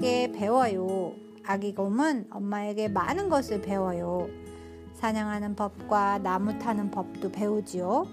함께 배워요. 아기 곰은 엄마에게 많은 것을 배워요. 사냥하는 법과 나무 타는 법도 배우지요.